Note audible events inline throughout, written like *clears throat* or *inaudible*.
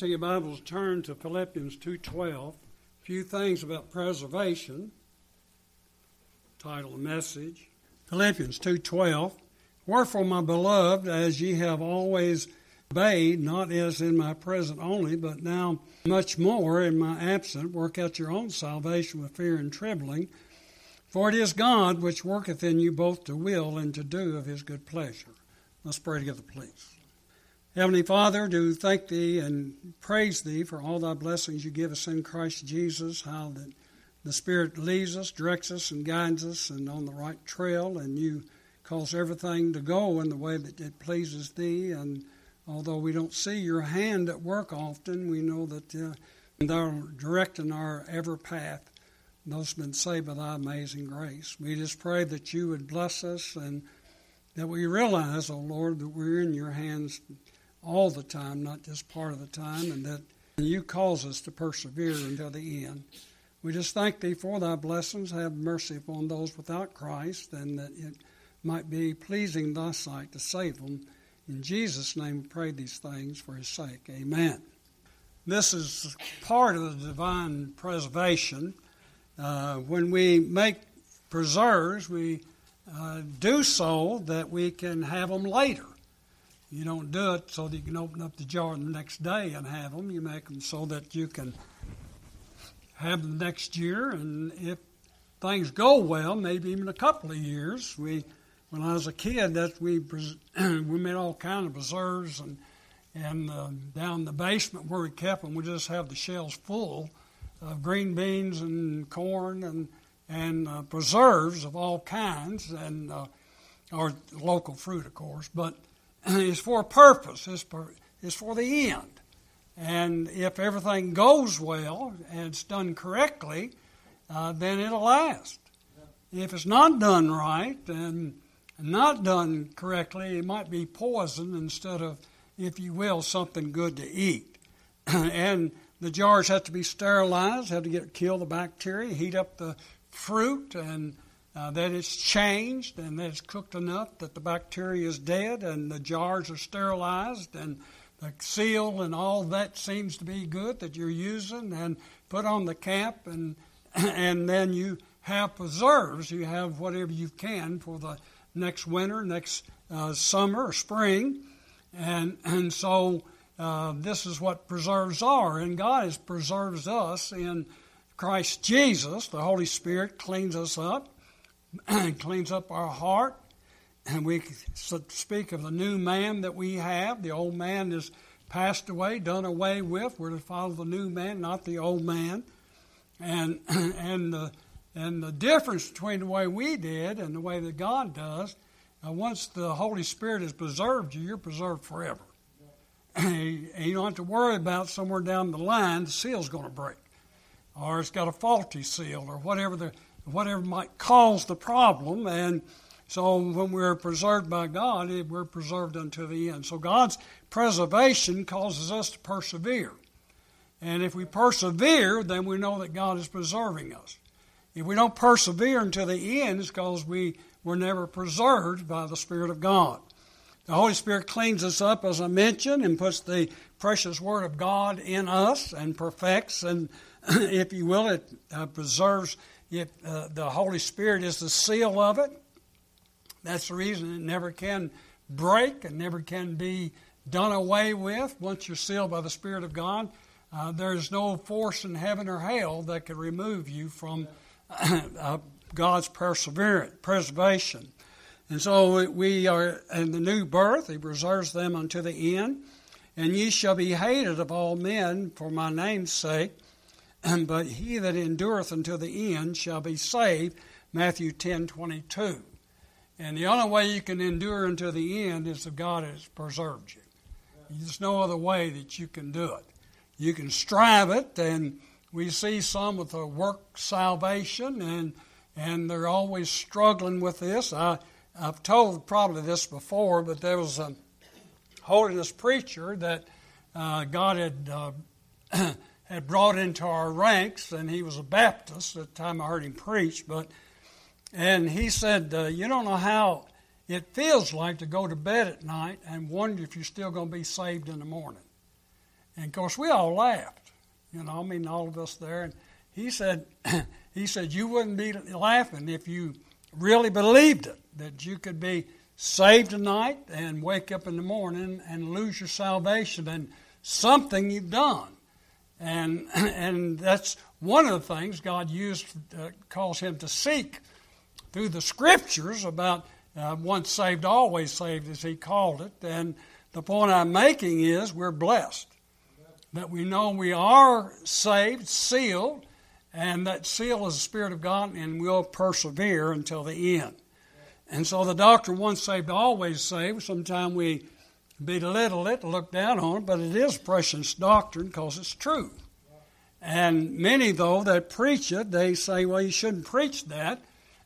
So your Bibles turn to Philippians 2.12. A few things about preservation. Title of message. Philippians 2.12. Wherefore, my beloved, as ye have always obeyed, not as in my present only, but now much more in my absence, work out your own salvation with fear and trembling. For it is God which worketh in you both to will and to do of his good pleasure. Let's pray together, please. Heavenly Father, do thank Thee and praise Thee for all Thy blessings you give us in Christ Jesus, how that the Spirit leads us, directs us, and guides us and on the right trail, and you cause everything to go in the way that it pleases Thee. And although we don't see Your hand at work often, we know that uh, Thou directing our ever path. Those have been saved by Thy amazing grace. We just pray that You would bless us and that we realize, O oh Lord, that we're in Your hands all the time, not just part of the time, and that you cause us to persevere until the end. We just thank thee for thy blessings. Have mercy upon those without Christ, and that it might be pleasing thy sight to save them. In Jesus' name we pray these things for his sake. Amen. This is part of the divine preservation. Uh, when we make preserves, we uh, do so that we can have them later. You don't do it so that you can open up the jar the next day and have them. You make them so that you can have them next year, and if things go well, maybe even a couple of years. We, when I was a kid, that we *clears throat* we made all kind of preserves, and and uh, down in the basement where we kept them, we just have the shelves full of green beans and corn and and uh, preserves of all kinds, and uh, or local fruit, of course, but *clears throat* is for a purpose, for, is for the end. And if everything goes well and it's done correctly, uh, then it'll last. If it's not done right and not done correctly, it might be poison instead of, if you will, something good to eat. *clears throat* and the jars have to be sterilized, have to get kill the bacteria, heat up the fruit, and uh, that it's changed and that it's cooked enough that the bacteria is dead and the jars are sterilized and the seal and all that seems to be good that you're using and put on the cap and *clears throat* and then you have preserves. You have whatever you can for the next winter next uh, summer or spring. And and so uh, this is what preserves are. And God has preserves us in Christ Jesus. The Holy Spirit cleans us up *clears throat* cleans up our heart. And we speak of the new man that we have. The old man is passed away, done away with. We're to follow the new man, not the old man. And *clears throat* and the and the difference between the way we did and the way that God does, uh, once the Holy Spirit has preserved you, you're preserved forever. *clears throat* and you don't have to worry about somewhere down the line the seal's going to break, or it's got a faulty seal, or whatever the whatever might cause the problem. And so when we're preserved by God, we're preserved unto the end. So God's preservation causes us to persevere. And if we persevere, then we know that God is preserving us. If we don't persevere until the end, it's because we were never preserved by the Spirit of God. The Holy Spirit cleans us up, as I mentioned, and puts the precious Word of God in us and perfects, and *clears throat* if you will, it uh, preserves if uh, the Holy Spirit is the seal of it, that's the reason it never can break and never can be done away with. Once you're sealed by the Spirit of God, uh, there's no force in heaven or hell that can remove you from *clears throat* uh, God's perseverance, preservation. And so we are in the new birth, He preserves them unto the end. And ye shall be hated of all men for my name's sake *clears throat* but he that endureth until the end shall be saved. Matthew 10 22. And the only way you can endure until the end is if God has preserved you. There's no other way that you can do it. You can strive it, and we see some with a work salvation, and and they're always struggling with this. I, I've told probably this before, but there was a holiness preacher that uh, God had uh, *clears throat* had brought into our ranks, and he was a Baptist at the time I heard him preach. But and he said, uh, "You don't know how it feels like to go to bed at night and wonder if you're still going to be saved in the morning." And of course, we all laughed. You know, I mean, all of us there. And he said, *clears throat* he said, you wouldn't be laughing if you really believed it, that you could be saved tonight and wake up in the morning and lose your salvation and something you've done. And, *clears throat* and that's one of the things God used, uh, calls him to seek through the scriptures about uh, once saved, always saved, as he called it. And the point I'm making is we're blessed. That we know we are saved, sealed, and that seal is the Spirit of God, and we'll persevere until the end. And so the doctrine, once saved, always saved. Sometimes we belittle it, look down on it, but it is precious doctrine because it's true. And many, though, that preach it, they say, well, you shouldn't preach that.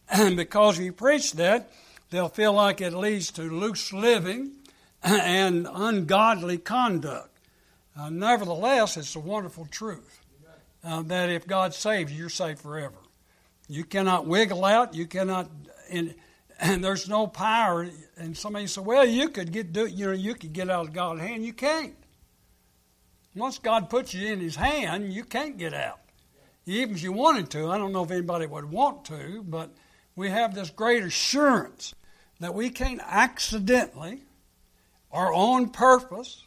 And *clears throat* because you preach that, they'll feel like it leads to loose living *clears throat* and ungodly conduct. Uh, nevertheless, it's a wonderful truth uh, that if God saves you, you're saved forever. You cannot wiggle out. You cannot, and, and there's no power. And somebody said, "Well, you could get do, you know, you could get out of God's hand. You can't. Once God puts you in His hand, you can't get out. Even if you wanted to, I don't know if anybody would want to, but we have this great assurance that we can't accidentally or on purpose.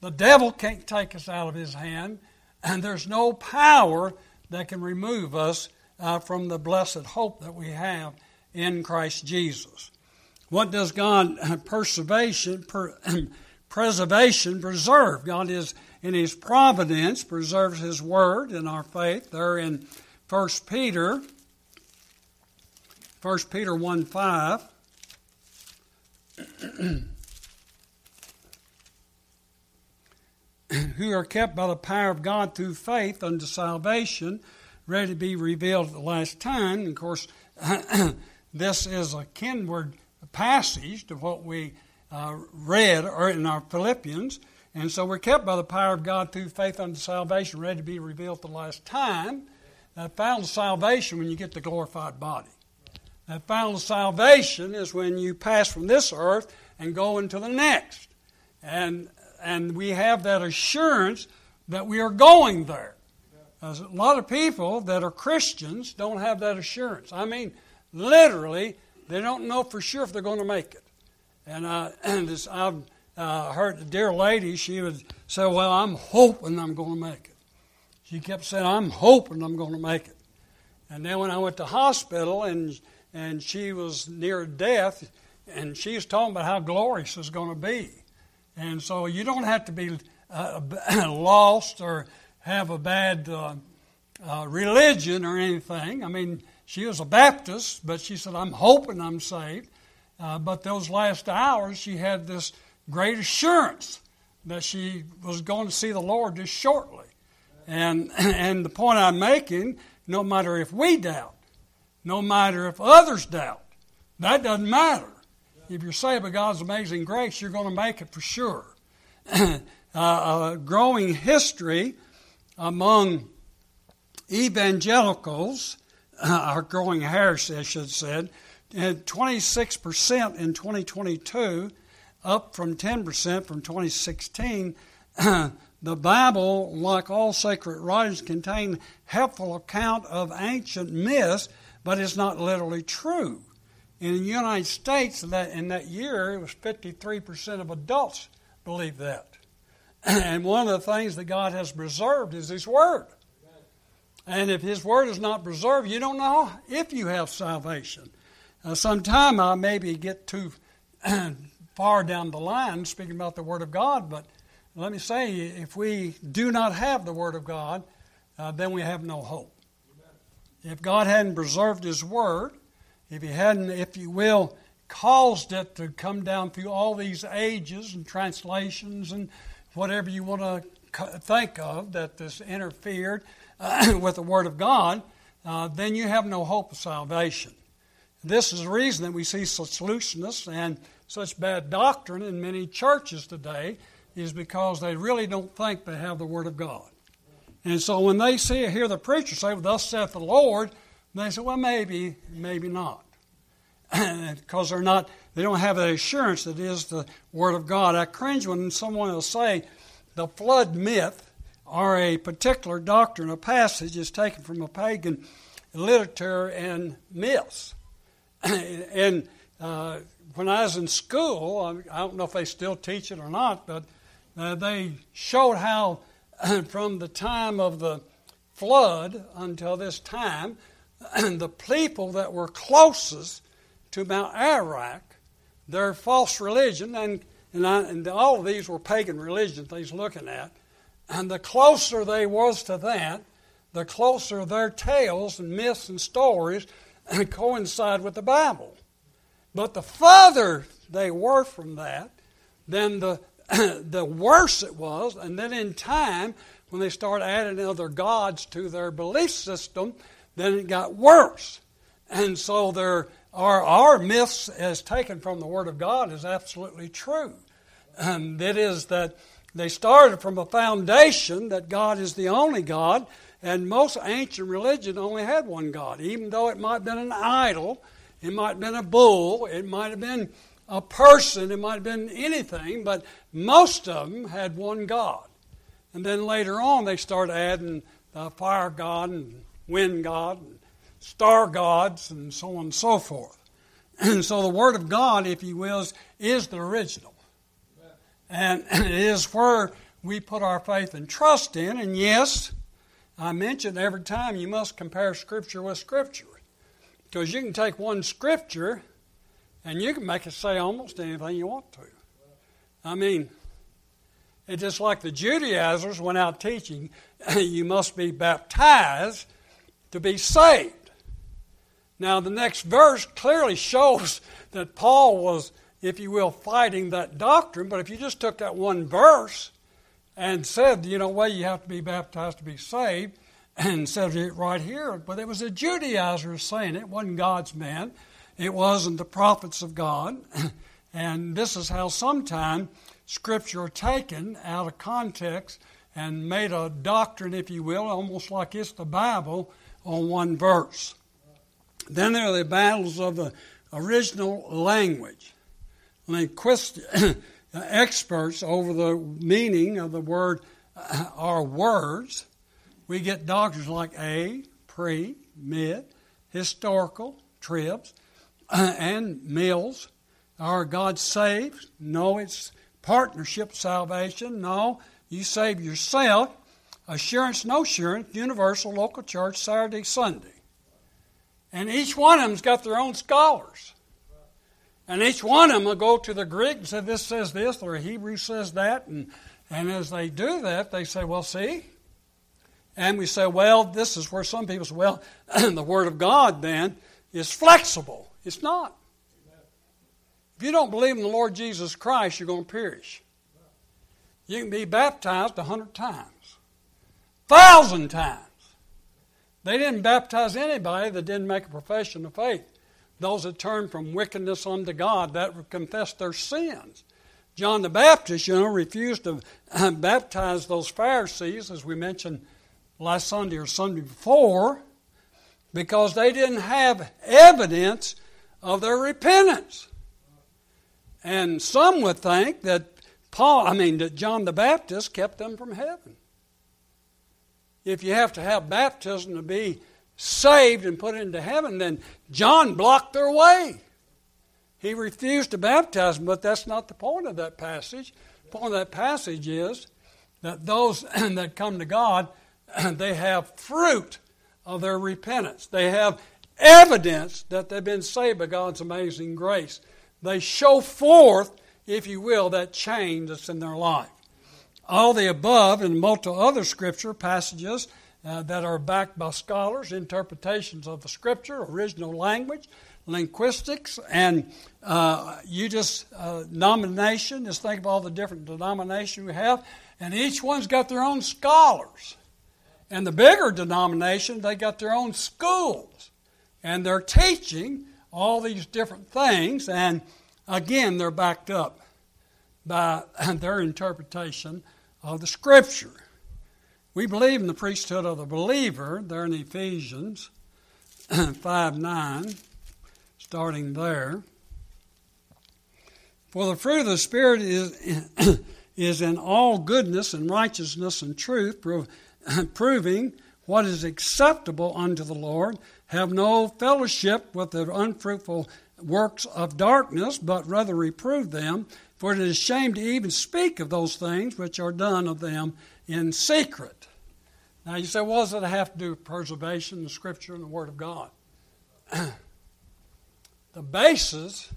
The devil can't take us out of his hand, and there's no power that can remove us uh, from the blessed hope that we have in Christ Jesus. What does God uh, preservation, per, *clears throat* preservation preserve? God is in His providence preserves His word in our faith. There in 1 Peter, 1 Peter 1 5. *clears throat* who are kept by the power of God through faith unto salvation, ready to be revealed at the last time. And of course, *clears throat* this is a kinward passage to what we uh, read in our Philippians. And so we're kept by the power of God through faith unto salvation, ready to be revealed the last time. That final salvation when you get the glorified body. That final salvation is when you pass from this earth and go into the next. And and we have that assurance that we are going there. As a lot of people that are Christians don't have that assurance. I mean, literally, they don't know for sure if they're going to make it. And, uh, *clears throat* and this, I've uh, heard the dear lady, she would say, Well, I'm hoping I'm going to make it. She kept saying, I'm hoping I'm going to make it. And then when I went to hospital and, and she was near death, and she was talking about how glorious it's going to be. And so you don't have to be uh, *coughs* lost or have a bad uh, uh, religion or anything. I mean, she was a Baptist, but she said, I'm hoping I'm saved. Uh, but those last hours, she had this great assurance that she was going to see the Lord just shortly. And, *clears throat* and the point I'm making no matter if we doubt, no matter if others doubt, that doesn't matter if you're saved by God's amazing grace, you're going to make it for sure. *clears throat* uh, a growing history among evangelicals, uh, or growing heresy, I should say, had 26% in 2022, up from 10% from 2016. *clears throat* the Bible, like all sacred writings, contain helpful account of ancient myths, but it's not literally true. In the United States, that in that year, it was 53% of adults believe that. *clears throat* And one of the things that God has preserved is His Word. And if His Word is not preserved, you don't know if you have salvation. Uh, sometime I maybe get too *clears throat* far down the line speaking about the Word of God, but let me say, if we do not have the Word of God, uh, then we have no hope. If God hadn't preserved His Word, if he hadn't, if you will, caused it to come down through all these ages and translations and whatever you want to think of that this interfered *clears throat* with the Word of God, uh, then you have no hope of salvation. This is the reason that we see such looseness and such bad doctrine in many churches today, is because they really don't think they have the Word of God. And so when they see hear the preacher say, Thus saith the Lord, they say, well, maybe, maybe not. *clears throat* because they're not, they don't have the assurance that is the Word of God. I cringe when someone will say, the flood myth or a particular doctrine, a passage is taken from a pagan literature and myths. *clears throat* and uh, when I was in school, I don't know if they still teach it or not, but uh, they showed how *clears throat* from the time of the flood until this time, *clears throat* the people that were closest to Mount Ararat, their false religion, and, and, I, and all of these were pagan religions he's looking at, and the closer they was to that, the closer their tales and myths and stories *coughs* coincide with the Bible. But the further they were from that, then the *coughs* the worse it was. And then in time, when they started adding other gods to their belief system, then it got worse. And so there are our myths as taken from the Word of God is absolutely true. Um, it is that they started from a foundation that God is the only God, and most ancient religion only had one God, even though it might have been an idol, it might have been a bull, it might have been a person, it might have been anything, but most of them had one God. And then later on, they started adding the fire god and wind god and star gods and so on and so forth. And *clears throat* so the Word of God, if you will, is, is the original. And *clears throat* it is where we put our faith and trust in. And yes, I mentioned every time you must compare Scripture with Scripture. Because you can take one Scripture and you can make it say almost anything you want to. I mean, it's just like the Judaizers went out teaching, *clears throat* you must be baptized to be saved. Now, the next verse clearly *laughs* shows that Paul was, if you will, fighting that doctrine. But if you just took that one verse and said, you know, well, you have to be baptized to be saved, *clears throat* and said it right here, but it was a Judaizer saying it, it wasn't God's man. It wasn't the prophets of God. *clears throat* and this is how sometimes Scripture are taken out of context and made a doctrine, if you will, almost like it's the Bible, on one verse. Then there are the battles of the original language. Linguist *coughs* experts over the meaning of the word uh, are words. We get doctors like a, pre, mid, historical, tribs, *coughs* and mills. Are God saved? No, it's partnership salvation. No, you save yourself. Assurance, no assurance, universal, local church, Saturday, Sunday. And each one of them's got their own scholars. And each one of them will go to the Greek and say, this says this, or Hebrew says that. And, and as they do that, they say, well, see? And we say, well, this is where some people say, well, *clears throat* the Word of God then is flexible. It's not. If you don't believe in the Lord Jesus Christ, you're going to perish. You can be baptized a hundred times, thousand times. They didn't baptize anybody that didn't make a profession of faith. Those that turn from wickedness unto God, that confess their sins. John the Baptist, you know, refused to uh, baptize those Pharisees, as we mentioned last Sunday or Sunday before, because they didn't have evidence of their repentance. And some would think that Paul, I mean, that John the Baptist kept them from heaven. If you have to have baptism to be saved and put into heaven, then John blocked their way. He refused to baptize them, but that's not the point of that passage. The point of that passage is that those *clears throat* that come to God, *clears throat* they have fruit of their repentance. They have evidence that they've been saved by God's amazing grace. They show forth, if you will, that change that's in their life. All the above and multiple other scripture passages uh, that are backed by scholars, interpretations of the scripture, original language, linguistics, and uh, you just uh, denomination. Just think of all the different denominations we have, and each one's got their own scholars. And the bigger denomination, they got their own schools, and they're teaching all these different things, and again, they're backed up by *laughs* their interpretation of the Scripture. We believe in the priesthood of the believer, there in Ephesians *clears throat* 5 9, starting there. For the fruit of the Spirit is, *clears throat* is in all goodness and righteousness and truth, *clears throat* proving what is acceptable unto the Lord. Have no fellowship with the unfruitful works of darkness, but rather reprove them. For it is shame to even speak of those things which are done of them in secret. Now you say, what does it have to do with preservation, the Scripture, and the Word of God? *clears throat* the basis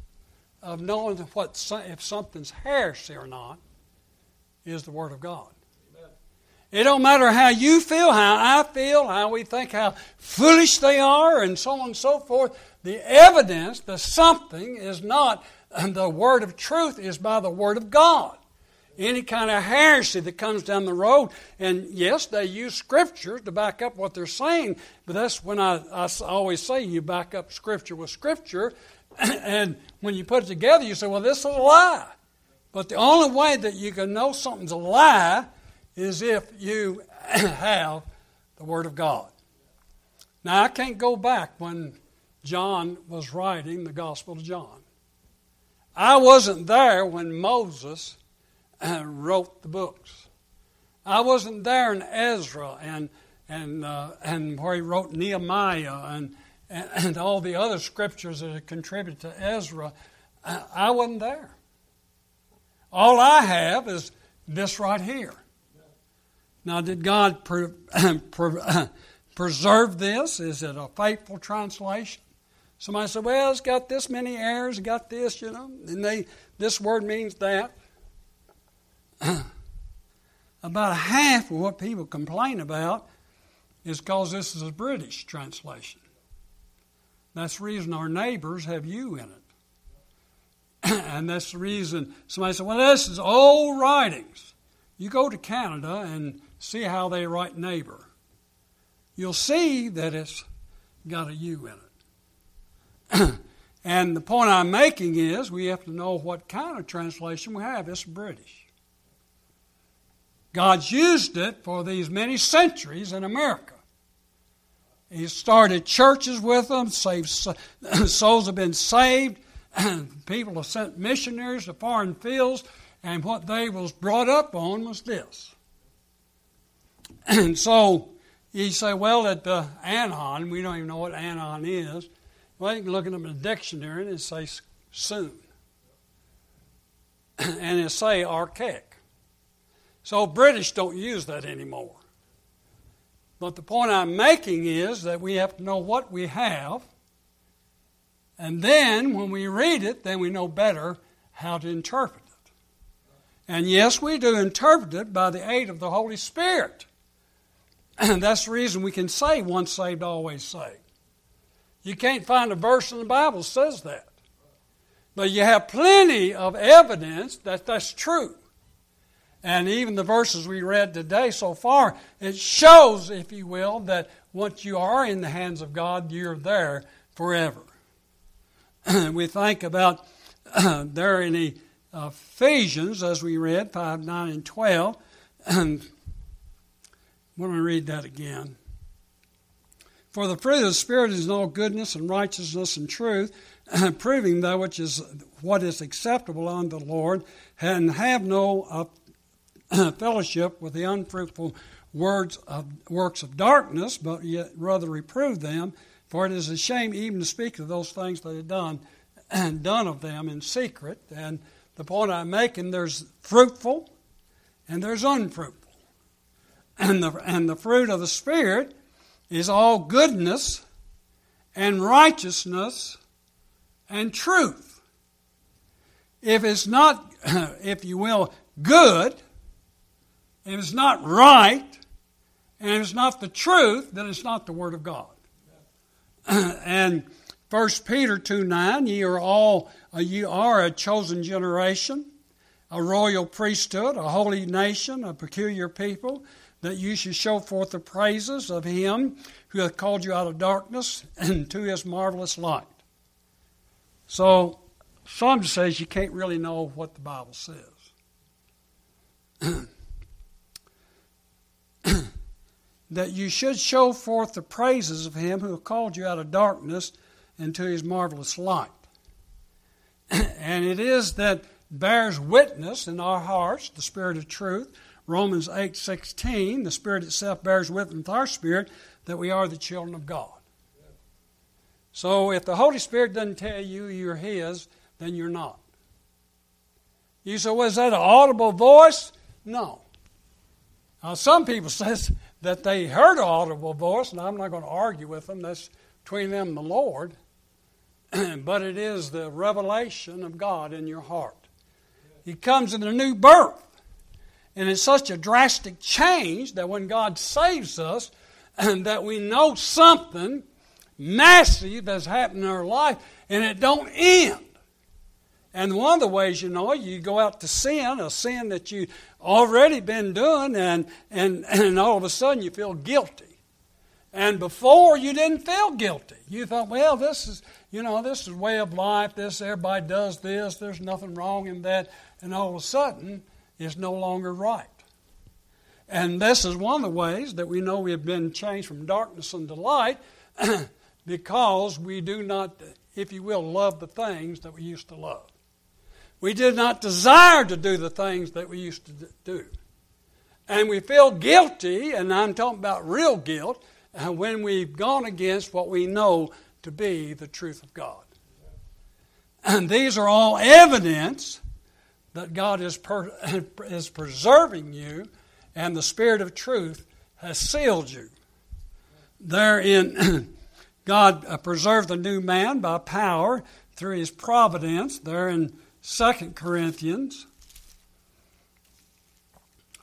of knowing what if something's heresy or not is the Word of God. It don't matter how you feel, how I feel, how we think, how foolish they are, and so on and so forth. The evidence, the something, is not *clears throat* the word of truth, is by the word of God. Any kind of heresy that comes down the road, and yes, they use scripture to back up what they're saying, but that's when I, I always say you back up scripture with scripture, *clears throat* and when you put it together, you say, well, this is a lie. But the only way that you can know something's a lie is if you *clears throat* have the Word of God. Now, I can't go back when John was writing the Gospel of John. I wasn't there when Moses *clears throat* wrote the books. I wasn't there in Ezra and and uh, and where he wrote Nehemiah and, and, and all the other scriptures that contributed to Ezra. I, I wasn't there. All I have is this right here. Now, did God pre- *clears throat* pre- *clears throat* preserve this? Is it a faithful translation? Somebody said, "Well, it's got this many errors, got this, you know, and they this word means that." *clears throat* about half of what people complain about is because this is a British translation. That's the reason our neighbors have you in it. *clears throat* and that's the reason somebody said, well, this is old writings. You go to Canada and see how they write neighbor. You'll see that it's got a U in it. *clears throat* and the point I'm making is we have to know what kind of translation we have. It's British. God's used it for these many centuries in America. He started churches with them, saved *clears throat* souls have been saved. *clears throat* people have sent missionaries to foreign fields, and what they was brought up on was this. *clears throat* And so you say, well, at the anon, we don't even know what anon is. Well, you can look it up in the dictionary and it says soon. and it say archaic. So British don't use that anymore. But the point I'm making is that we have to know what we have and then when we read it, then we know better how to interpret it. And yes, we do interpret it by the aid of the Holy Spirit. And *clears throat* that's the reason we can say once saved, always saved. You can't find a verse in the Bible that says that. But you have plenty of evidence that that's true. And even the verses we read today so far, it shows, if you will, that once you are in the hands of God, you're there forever. *clears throat* we think about *clears throat* there in the Ephesians, as we read, 5, 9, and 12. And *clears throat* let me read that again. For the fruit of the Spirit is in all goodness and righteousness and truth, proving that which is what is acceptable unto the Lord, and have no *clears throat* fellowship with the unfruitful words of works of darkness, but yet rather reprove them. For it is a shame even to speak of those things that are done and *clears throat* done of them in secret. And the point I'm making, there's fruitful and there's unfruitful. *clears throat* And the, and the fruit of the Spirit is all goodness and righteousness and truth. If it's not, if you will, good, if it's not right, and it's not the truth, then it's not the Word of God. *clears throat* and 1 Peter 2 9, ye are all, uh, ye are a chosen generation, a royal priesthood, a holy nation, a peculiar people, that you should show forth the praises of him who hath called you out of darkness *clears throat* into his marvelous light. So, some says you can't really know what the Bible says. *clears throat* that you should show forth the praises of him who called you out of darkness into his marvelous light. *clears throat* and it is that bears witness in our hearts, the Spirit of truth. Romans 8:16, the Spirit itself bears witness with our spirit that we are the children of God. So if the Holy Spirit doesn't tell you you're His, then you're not. You say, was that an audible voice? No. Now, some people *laughs* says that they heard an audible voice, and I'm not going to argue with them. That's between them and the Lord. *clears throat* but it is the revelation of God in your heart. He comes in a new birth. And it's such a drastic change that when God saves us, and *clears throat* that we know something massive has happened in our life, and it don't end. And one of the ways you know you go out to sin, a sin that you already been doing, and, and, and all of a sudden you feel guilty. And before you didn't feel guilty. You thought, well, this is, you know, this is way of life. This everybody does this. There's nothing wrong in that. And all of a sudden, it's no longer right. And this is one of the ways that we know we have been changed from darkness into light *clears throat* because we do not, if you will, love the things that we used to love. We did not desire to do the things that we used to do. And we feel guilty, and I'm talking about real guilt, uh, when we've gone against what we know to be the truth of God. And these are all evidence that God is, per, *clears throat* is preserving you, and the Spirit of truth has sealed you. Therein, *clears throat* God uh, preserved the new man by power through his providence. There in 2 Corinthians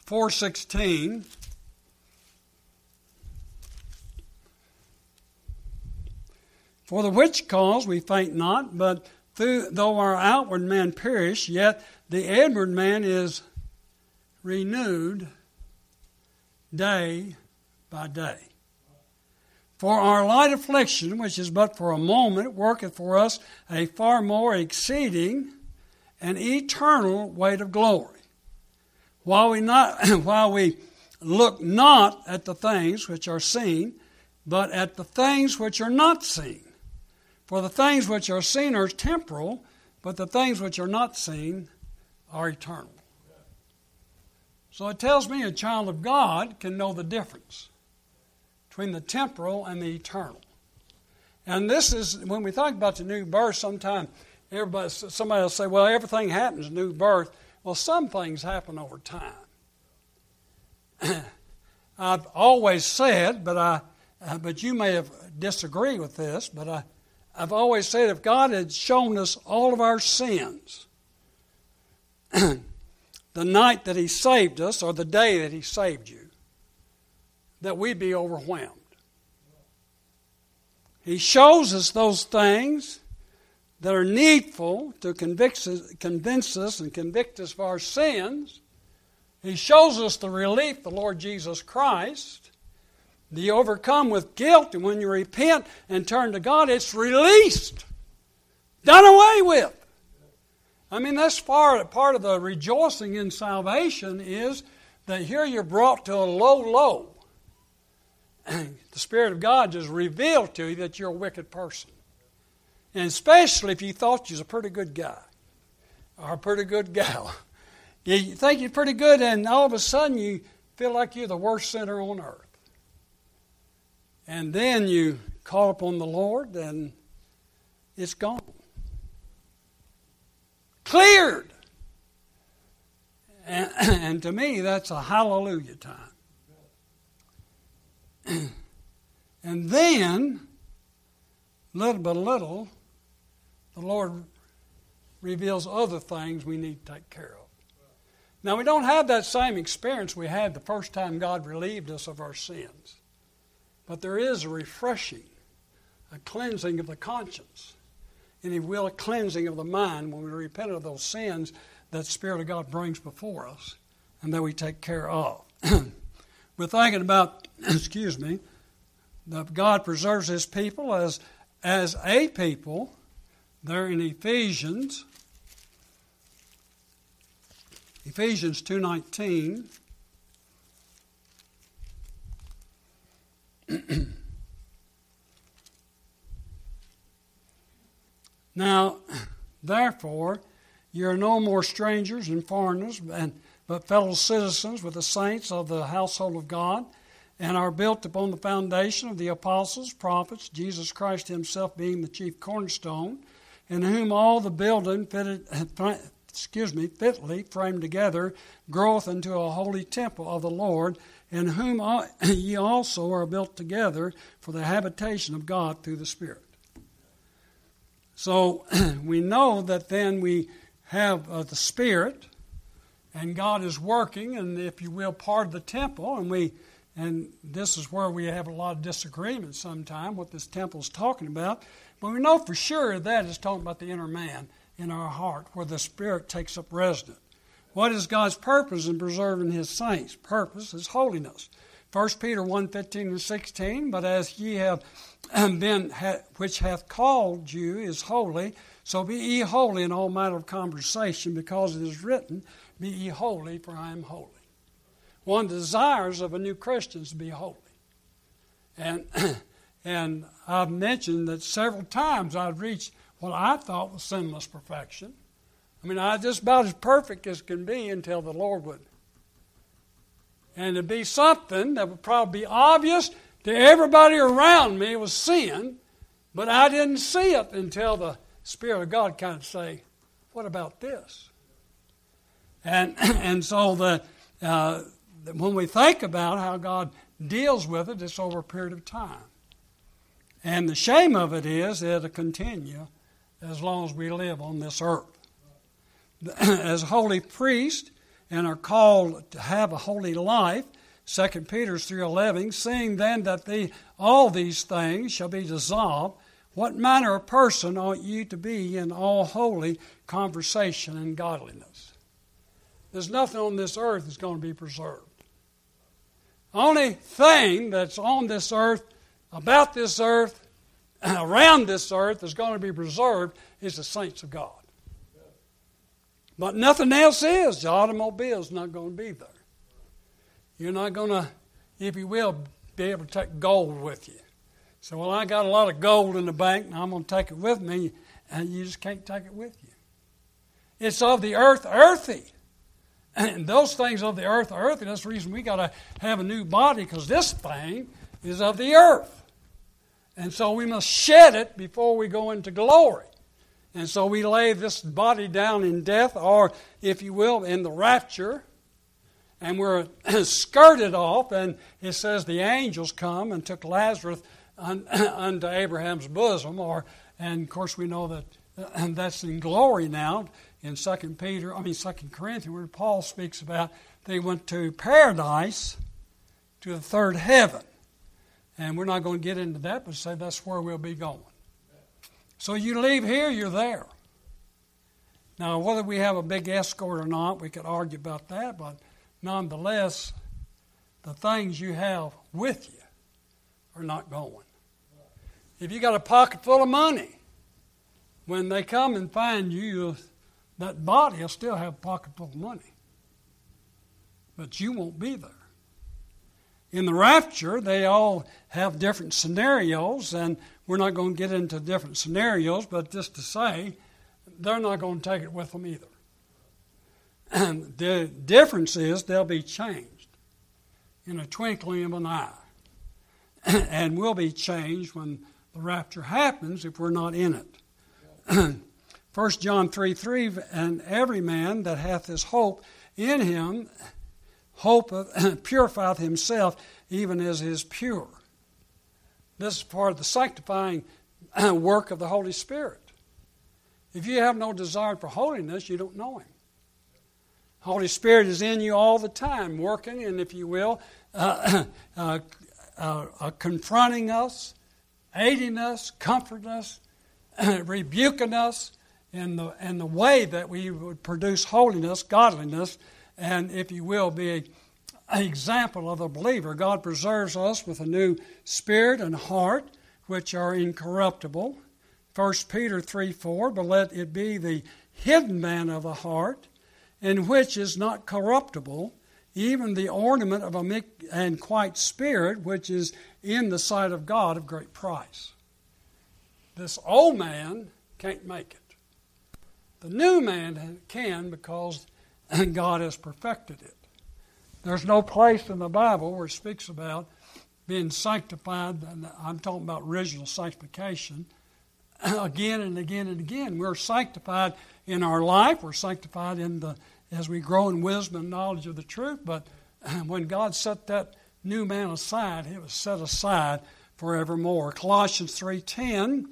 4.16 For the which cause we faint not, but through, though our outward man perish, yet the inward man is renewed day by day. For our light affliction, which is but for a moment, worketh for us a far more exceeding an eternal weight of glory. While we, not, *clears throat* while we look not at the things which are seen, but at the things which are not seen. For the things which are seen are temporal, but the things which are not seen are eternal. So it tells me a child of God can know the difference between the temporal and the eternal. And this is, when we talk about the new birth, sometimes everybody, somebody will say, well, everything happens new birth. Well, some things happen over time. *clears throat* I've always said, but I, uh, but you may have disagreed with this, but I, I've always said if God had shown us all of our sins *clears throat* the night that He saved us or the day that He saved you, that we'd be overwhelmed. He shows us those things that are needful to convince us, convince us and convict us of our sins. He shows us the relief, the Lord Jesus Christ. You overcome with guilt, and when you repent and turn to God, it's released, done away with. I mean, that's far, part of the rejoicing in salvation is that here you're brought to a low, low. *clears throat* the Spirit of God just revealed to you that you're a wicked person. And especially if you thought you was a pretty good guy or a pretty good gal. *laughs* You think you're pretty good, and all of a sudden you feel like you're the worst sinner on earth. And then you call upon the Lord, and it's gone. Cleared. And, *clears throat* and to me, that's a hallelujah time. *clears throat* and then, little by little, the Lord reveals other things we need to take care of. Now, we don't have that same experience we had the first time God relieved us of our sins. But there is a refreshing, a cleansing of the conscience, and if will, a cleansing of the mind when we repent of those sins that the Spirit of God brings before us and that we take care of. *clears throat* We're thinking about, *clears throat* excuse me, that God preserves His people as, as a people. There in Ephesians, Ephesians 2.19, *clears throat* now, therefore, You are no more strangers and foreigners, and, but fellow citizens with the saints of the household of God, and are built upon the foundation of the apostles, prophets, Jesus Christ Himself being the chief cornerstone, in whom all the building fitted, excuse me, fitly framed together groweth into a holy temple of the Lord, in whom *clears throat* ye also are built together for the habitation of God through the Spirit. So *clears throat* we know that then we have uh, the Spirit, and God is working, and if you will, part of the temple, and we and this is where we have a lot of disagreement sometimes what this temple is talking about. But we know for sure that is talking about the inner man in our heart, where the Spirit takes up residence. What is God's purpose in preserving His saints? Purpose is holiness. 1 Peter 1 15 and 16, but as ye have *clears throat* been, which hath called you is holy, so be ye holy in all matter of conversation, because it is written, Be ye holy, for I am holy. One desires of a new Christian is to be holy. And, *clears throat* and I've mentioned that several times I've reached what I thought was sinless perfection. I mean, I was just about as perfect as can be until the Lord would. And it'd be something that would probably be obvious to everybody around me was sin, but I didn't see it until the Spirit of God kind of say, "What about this?" And *clears throat* and so the uh, when we think about how God deals with it, it's over a period of time. And the shame of it is it'll continue as long as we live on this earth. *clears throat* As holy priests and are called to have a holy life, 2 Peter 3.11, seeing then that the, all these things shall be dissolved, what manner of person ought you to be in all holy conversation and godliness? There's nothing on this earth that's going to be preserved. Only thing that's on this earth, about this earth, around this earth that's going to be preserved is the saints of God. But nothing else is. The automobile's not going to be there. You're not going to, if you will, be able to take gold with you. So, well, I got a lot of gold in the bank, and I'm going to take it with me, and you just can't take it with you. It's of the earth, earthy. And those things of the earth are earthy. That's the reason we got to have a new body, because this thing is of the earth. And so we must shed it before we go into glory. And so we lay this body down in death, or if you will, in the rapture, and we're *clears throat* skirted off. And it says the angels come and took Lazarus *clears throat* unto Abraham's bosom, or and of course we know that *clears throat* and that's in glory now in Second Peter, I mean Second Corinthians, where Paul speaks about they went to paradise, to the third heaven. And we're not going to get into that, but say that's where we'll be going. So you leave here, you're there. Now, whether we have a big escort or not, we could argue about that, but nonetheless, the things you have with you are not going. If you got a pocket full of money, when they come and find you, that body will still have a pocket full of money. But you won't be there. In the rapture, they all have different scenarios, and we're not going to get into different scenarios, but just to say, they're not going to take it with them either. And the difference is they'll be changed in a twinkling of an eye. *clears throat* and we'll be changed when the rapture happens if we're not in it. *clears throat* 1 John 3 3 And every man that hath this hope in him hope of, *clears throat* purifieth himself even as is pure. This is part of the sanctifying *clears throat* work of the Holy Spirit. If you have no desire for holiness, you don't know Him. Holy Spirit is in you all the time, working, and if you will, uh, uh, uh, uh, confronting us, aiding us, comforting us, *clears throat* rebuking us in the, in the way that we would produce holiness, godliness, and, if you will, be an example of a believer. God preserves us with a new spirit and heart, which are incorruptible. 1 Peter 3 4, but let it be the hidden man of the heart, in which is not corruptible, even the ornament of a meek and quiet spirit, which is in the sight of God of great price. This old man can't make it. the new man can because God has perfected it. There's no place in the Bible where it speaks about being sanctified, and I'm talking about original sanctification, *clears throat* again and again and again. We're sanctified in our life, we're sanctified in the as we grow in wisdom and knowledge of the truth, but *clears throat* when God set that new man aside, it was set aside forevermore. Colossians 3:10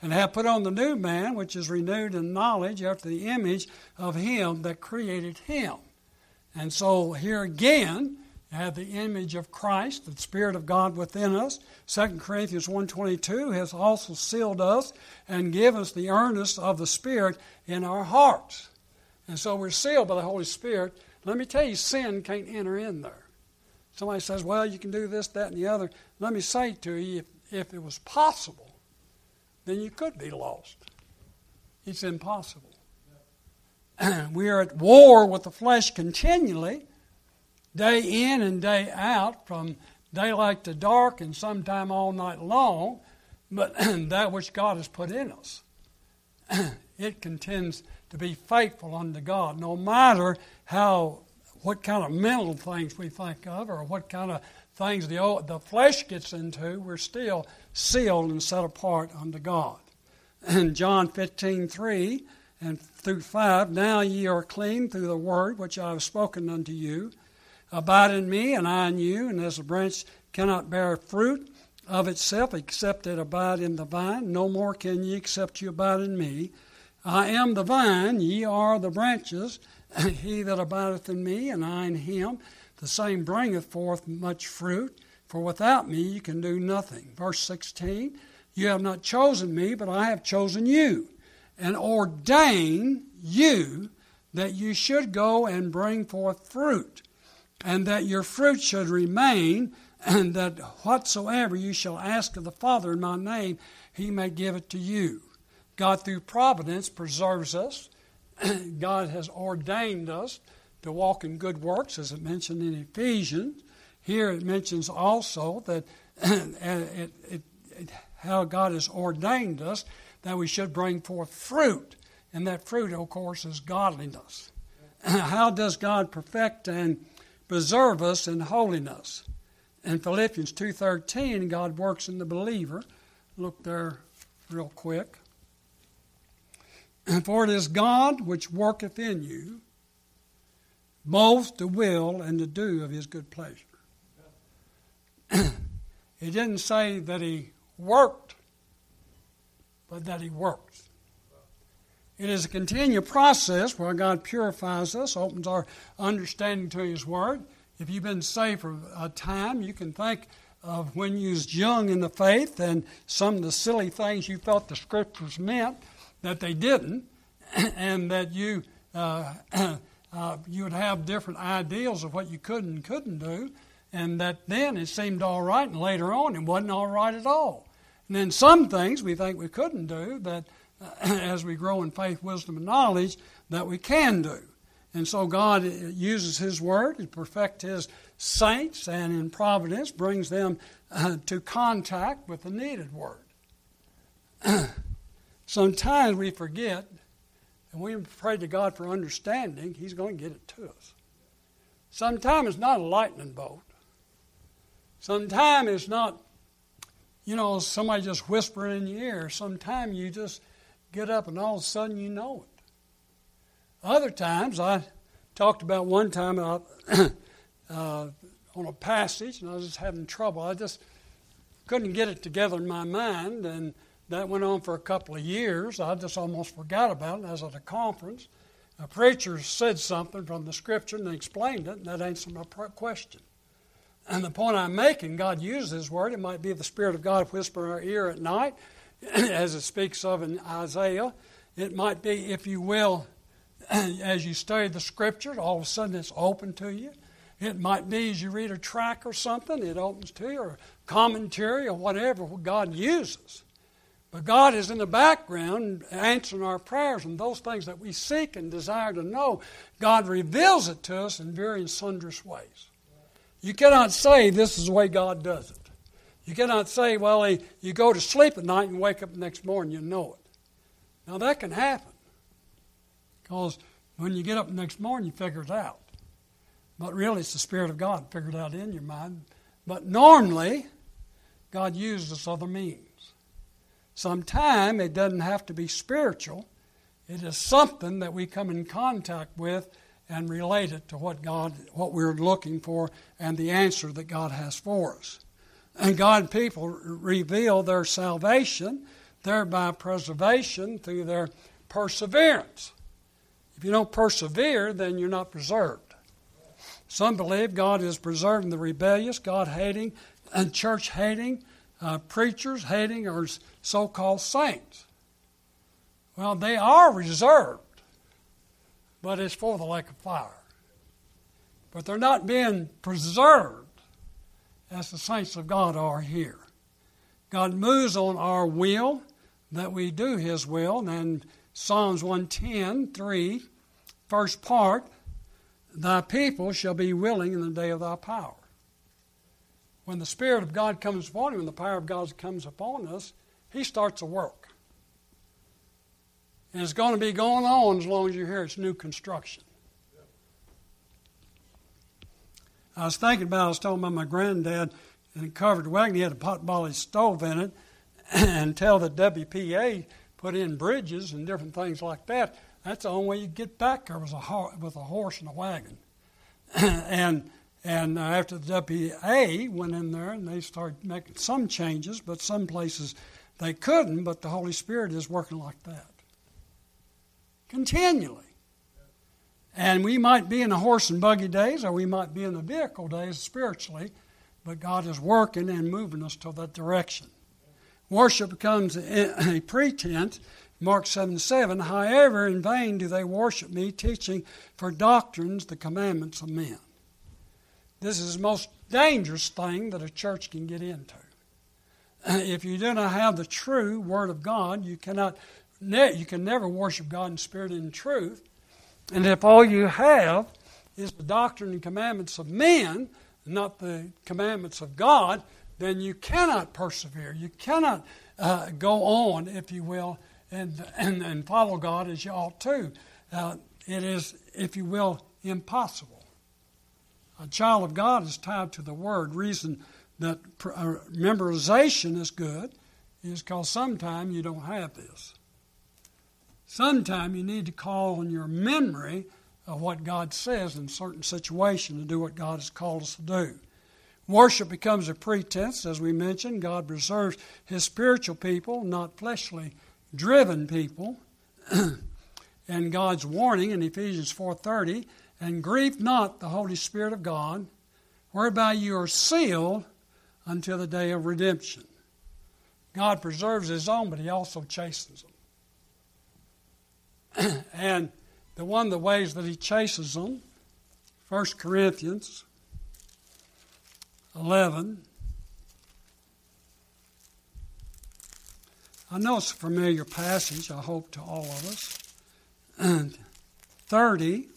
and have put on the new man which is renewed in knowledge after the image of him that created him. And so here again, have the image of Christ, the Spirit of God within us. 2 Corinthians 1.22 has also sealed us and given us the earnest of the Spirit in our hearts. And so we're sealed by the Holy Spirit. Let me tell you, sin can't enter in there. Somebody says, well, you can do this, that, and the other. Let me say to you, if, if it was possible, then you could be lost. It's impossible. *clears throat* we are at war with the flesh continually, day in and day out, from daylight to dark, and sometime all night long. But *clears throat* that which God has put in us, *clears throat* it contends to be faithful unto God, no matter how what kind of mental things we think of or what kind of things the, the flesh gets into, we're still sealed and set apart unto God. In John 15, 3, and through 5 Now ye are clean through the word which I have spoken unto you. Abide in me, and I in you, and as a branch cannot bear fruit of itself except it abide in the vine, no more can ye except you abide in me. I am the vine, ye are the branches. *clears throat* he that abideth in me, and I in him, the same bringeth forth much fruit, for without me you can do nothing. Verse 16 You have not chosen me, but I have chosen you and ordained you that you should go and bring forth fruit, and that your fruit should remain, and that whatsoever you shall ask of the Father in my name, he may give it to you. God, through providence, preserves us. *clears throat* God has ordained us to walk in good works, as it mentioned in Ephesians. Here it mentions also that *clears throat* it, it, it, how God has ordained us that we should bring forth fruit. And that fruit, of course, is godliness. *clears throat* How does God perfect and preserve us in holiness? In Philippians 2.13, God works in the believer. Look there real quick. *clears throat* For it is God which worketh in you both the will and the do of his good pleasure. *clears throat* he didn't say that he worked but that He works. It is a continual process where God purifies us, opens our understanding to His Word. If you've been saved for a time, you can think of when you was young in the faith and some of the silly things you thought the Scriptures meant that they didn't, *clears throat* and that you uh, *clears throat* uh, you would have different ideals of what you could and couldn't do, and that then it seemed all right, and later on it wasn't all right at all. And then some things we think we couldn't do that uh, *clears throat* as we grow in faith, wisdom, and knowledge, that we can do. And so God uses His Word to perfect His saints and in providence brings them uh, to contact with the needed Word. *clears throat* Sometimes we forget and we pray to God for understanding, He's going to get it to us. Sometimes it's not a lightning bolt. Sometimes it's not you know, somebody just whispering in your ear. Sometimes you just get up and all of a sudden you know it. Other times, I talked about one time uh, *coughs* uh, on a passage, and I was just having trouble. I just couldn't get it together in my mind, and that went on for a couple of years. I just almost forgot about it. I was at a conference. A preacher said something from the scripture and explained it, and that answered my question. And the point I'm making, God uses His word. It might be the Spirit of God whisper in our ear at night, *clears throat* as it speaks of in Isaiah. It might be, if you will, *clears throat* as you study the Scriptures, all of a sudden it's open to you. It might be as you read a track or something, it opens to you, or commentary or whatever God uses. But God is in the background answering our prayers and those things that we seek and desire to know. God reveals it to us in very sundry ways. You cannot say this is the way God does it. You cannot say, well, you go to sleep at night and wake up the next morning, you know it. Now, that can happen. Because when you get up the next morning, you figure it out. But really, it's the Spirit of God figured out in your mind. But normally, God uses other means. Sometimes it doesn't have to be spiritual. It is something that we come in contact with and relate it to what God, what we're looking for, and the answer that God has for us. And God people reveal their salvation, thereby preservation through their perseverance. If you don't persevere, then you're not preserved. Some believe God is preserving the rebellious, God hating, and church hating, uh, preachers hating, or so called saints. Well, they are reserved, but it's for the lake of fire. But they're not being preserved as the saints of God are here. God moves on our will that we do His will, and Psalms 110, 3, first part, Thy people shall be willing in the day of thy power. When the Spirit of God comes upon you, when the power of God comes upon us, He starts a work. And it's going to be going on as long as you're here. It's new construction. I was thinking about, I was told by my granddad in a covered wagon, he had a potbelly stove in it, *clears throat* and until the WPA put in bridges and different things like that. That's the only way you get back there was a ho- with a horse and a wagon. *clears throat* and and after the WPA went in there and they started making some changes, but some places they couldn't. But the Holy Spirit is working like that continually. And we might be in the horse and buggy days, or we might be in the vehicle days spiritually, but God is working and moving us to that direction. Worship becomes a pretense. Mark 7 7. However, in vain do they worship me, teaching for doctrines the commandments of men. This is the most dangerous thing that a church can get into. *clears throat* If you do not have the true Word of God, you cannot, you can never worship God in spirit and in truth. And if all you have is the doctrine and commandments of men, not the commandments of God, then you cannot persevere. You cannot uh, go on, if you will, and, and, and follow God as you ought to. Uh, it is, if you will, impossible. A child of God is tied to the Word. Reason that uh, memorization is good is because sometimes you don't have this. Sometimes you need to call on your memory of what God says in certain situations to do what God has called us to do. Worship becomes a pretense, as we mentioned. God preserves his spiritual people, not fleshly driven people. *clears throat* and God's warning in Ephesians 4:30, and grieve not the Holy Spirit of God, whereby you are sealed until the day of redemption. God preserves his own, but he also chastens them. *clears throat* and the one of the ways that he chases them, 1 Corinthians 11. I know it's a familiar passage, I hope, to all of us. *clears throat* And 30.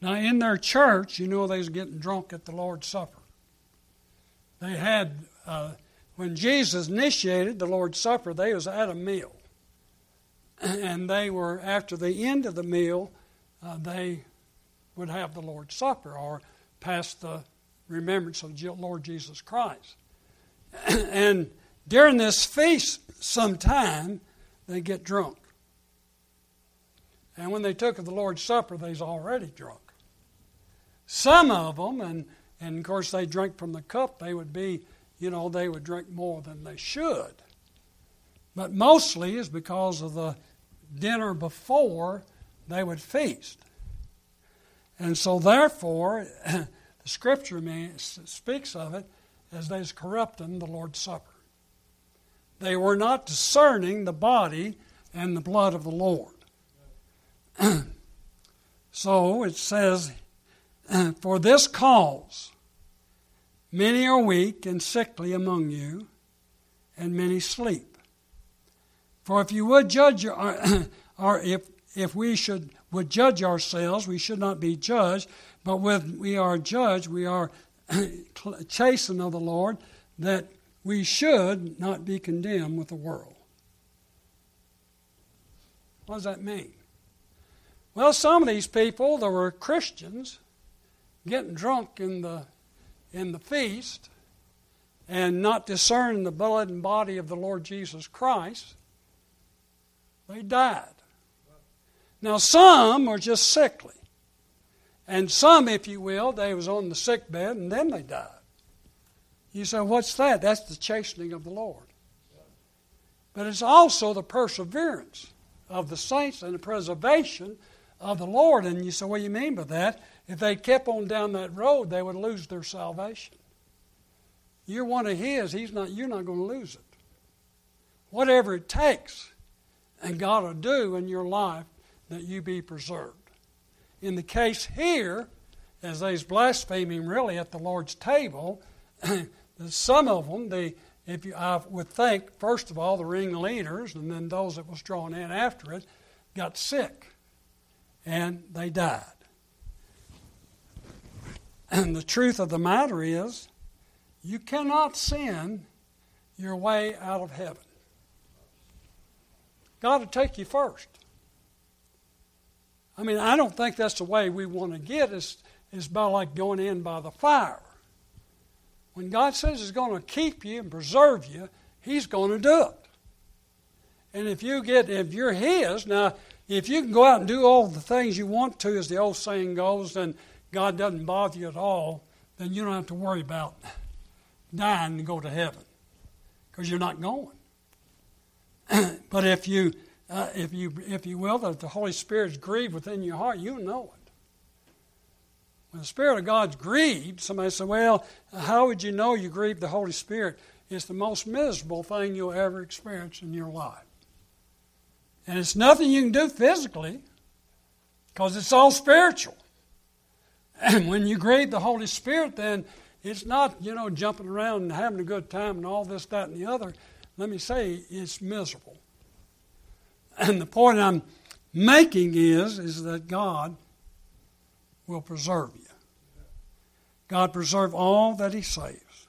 Now, in their church, you know, they was getting drunk at the Lord's Supper. They had uh, when Jesus initiated the Lord's Supper, they was at a meal. *clears throat* And they were, after the end of the meal, uh, they would have the Lord's Supper or pass the remembrance of Lord Jesus Christ. *clears throat* and during this feast, sometime, they get drunk. And when they took of the Lord's Supper, they was already drunk. Some of them, and, and of course they drink from the cup, they would be you know, they would drink more than they should. But mostly is because of the dinner before they would feast. And so, therefore, *clears throat* the scripture speaks of it as they corrupting the Lord's Supper. They were not discerning the body and the blood of the Lord. *clears throat* so it says, *clears throat* For this cause, Many are weak and sickly among you, and many sleep. For if you would judge, *clears throat* or, if if we should would judge ourselves, we should not be judged. But when we are judged, we are *clears throat* chastened of the Lord, that we should not be condemned with the world. What does that mean? Well, some of these people that were Christians getting drunk in the in the feast and not discerning the blood and body of the Lord Jesus Christ, they died. Now some are just sickly. And some, if you will, they was on the sick bed and then they died. You say, what's that? That's the chastening of the Lord. But it's also the perseverance of the saints and the preservation of the Lord. And you say, what do you mean by that? If they kept on down that road, they would lose their salvation. You're one of His, He's not, you're not going to lose it. Whatever it takes, and God will do in your life that you be preserved. In the case here, as they's blaspheming really at the Lord's table, *clears throat* some of them, they, if you, I would think, first of all, the ringleaders and then those that was drawn in after it, got sick and they died. And the truth of the matter is, you cannot sin your way out of heaven. God will take you first. I mean, I don't think that's the way we want to get. It's, it's about like going in by the fire. When God says He's going to keep you and preserve you, He's going to do it. And if you get, if you're His, now, if you can go out and do all the things you want to, as the old saying goes, then God doesn't bother you at all, then you don't have to worry about dying to go to heaven because you're not going. *clears throat* but if you, uh, if you, if you will, that the Holy Spirit's grieved within your heart, you know it. When the Spirit of God's grieved, somebody said, Well, how would you know you grieved the Holy Spirit? It's the most miserable thing you'll ever experience in your life. And it's nothing you can do physically because it's all spiritual. And when you grieve the Holy Spirit, then it's not, you know, jumping around and having a good time and all this, that, and the other. Let me say, it's miserable. And the point I'm making is, is that God will preserve you. God preserve all that He saves.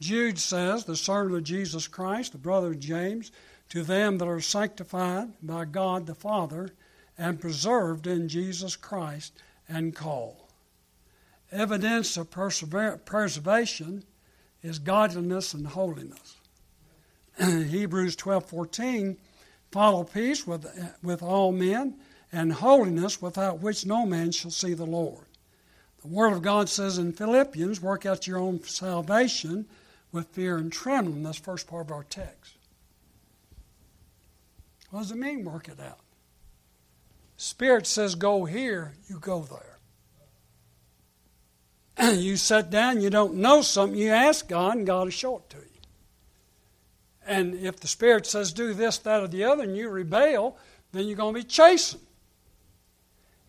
Jude says, the servant of Jesus Christ, the brother of James, to them that are sanctified by God the Father and preserved in Jesus Christ and called. Evidence of preservation is godliness and holiness. *clears throat* Hebrews 12:14 follow peace with, with all men and holiness without which no man shall see the Lord. The Word of God says in Philippians, work out your own salvation with fear and trembling. That's first part of our text. What does it mean, work it out? Spirit says, go here, you go there. *clears throat* you sit down, you don't know something, you ask God, and God will show it to you. And if the Spirit says, do this, that, or the other, and you rebel, then you're going to be chasing.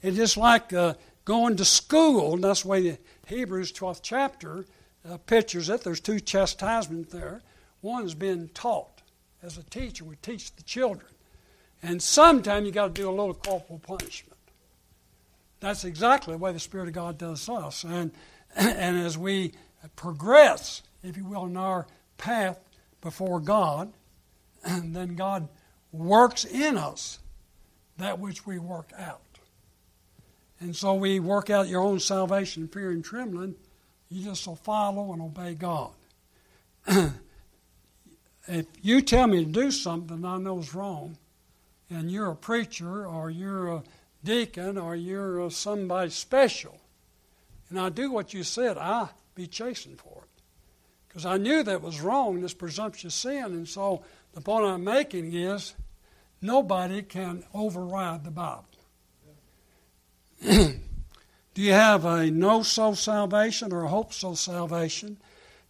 It's just like uh, going to school. And that's the way the Hebrews 12th chapter uh, pictures it. There's two chastisements there. One is being taught. As a teacher, we teach the children. And sometimes you got to do a little corporal punishment. That's exactly the way the Spirit of God does us. And, *clears throat* and as we progress, if you will, in our path before God, *clears throat* then God works in us that which we work out. And so we work out your own salvation fear and trembling. You just will follow and obey God. *clears throat* if you tell me to do something I know is wrong, and you're a preacher or you're a deacon or you're somebody special, and I do what you said, I be chastened for it. Because I knew that was wrong, this presumptuous sin. And so the point I'm making is nobody can override the Bible. *clears throat* Do you have a know so salvation or a hope so salvation?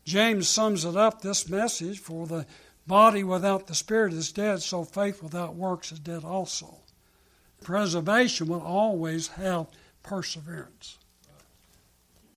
James sums it up this message for the body without the spirit is dead, so faith without works is dead also. Preservation will always have perseverance.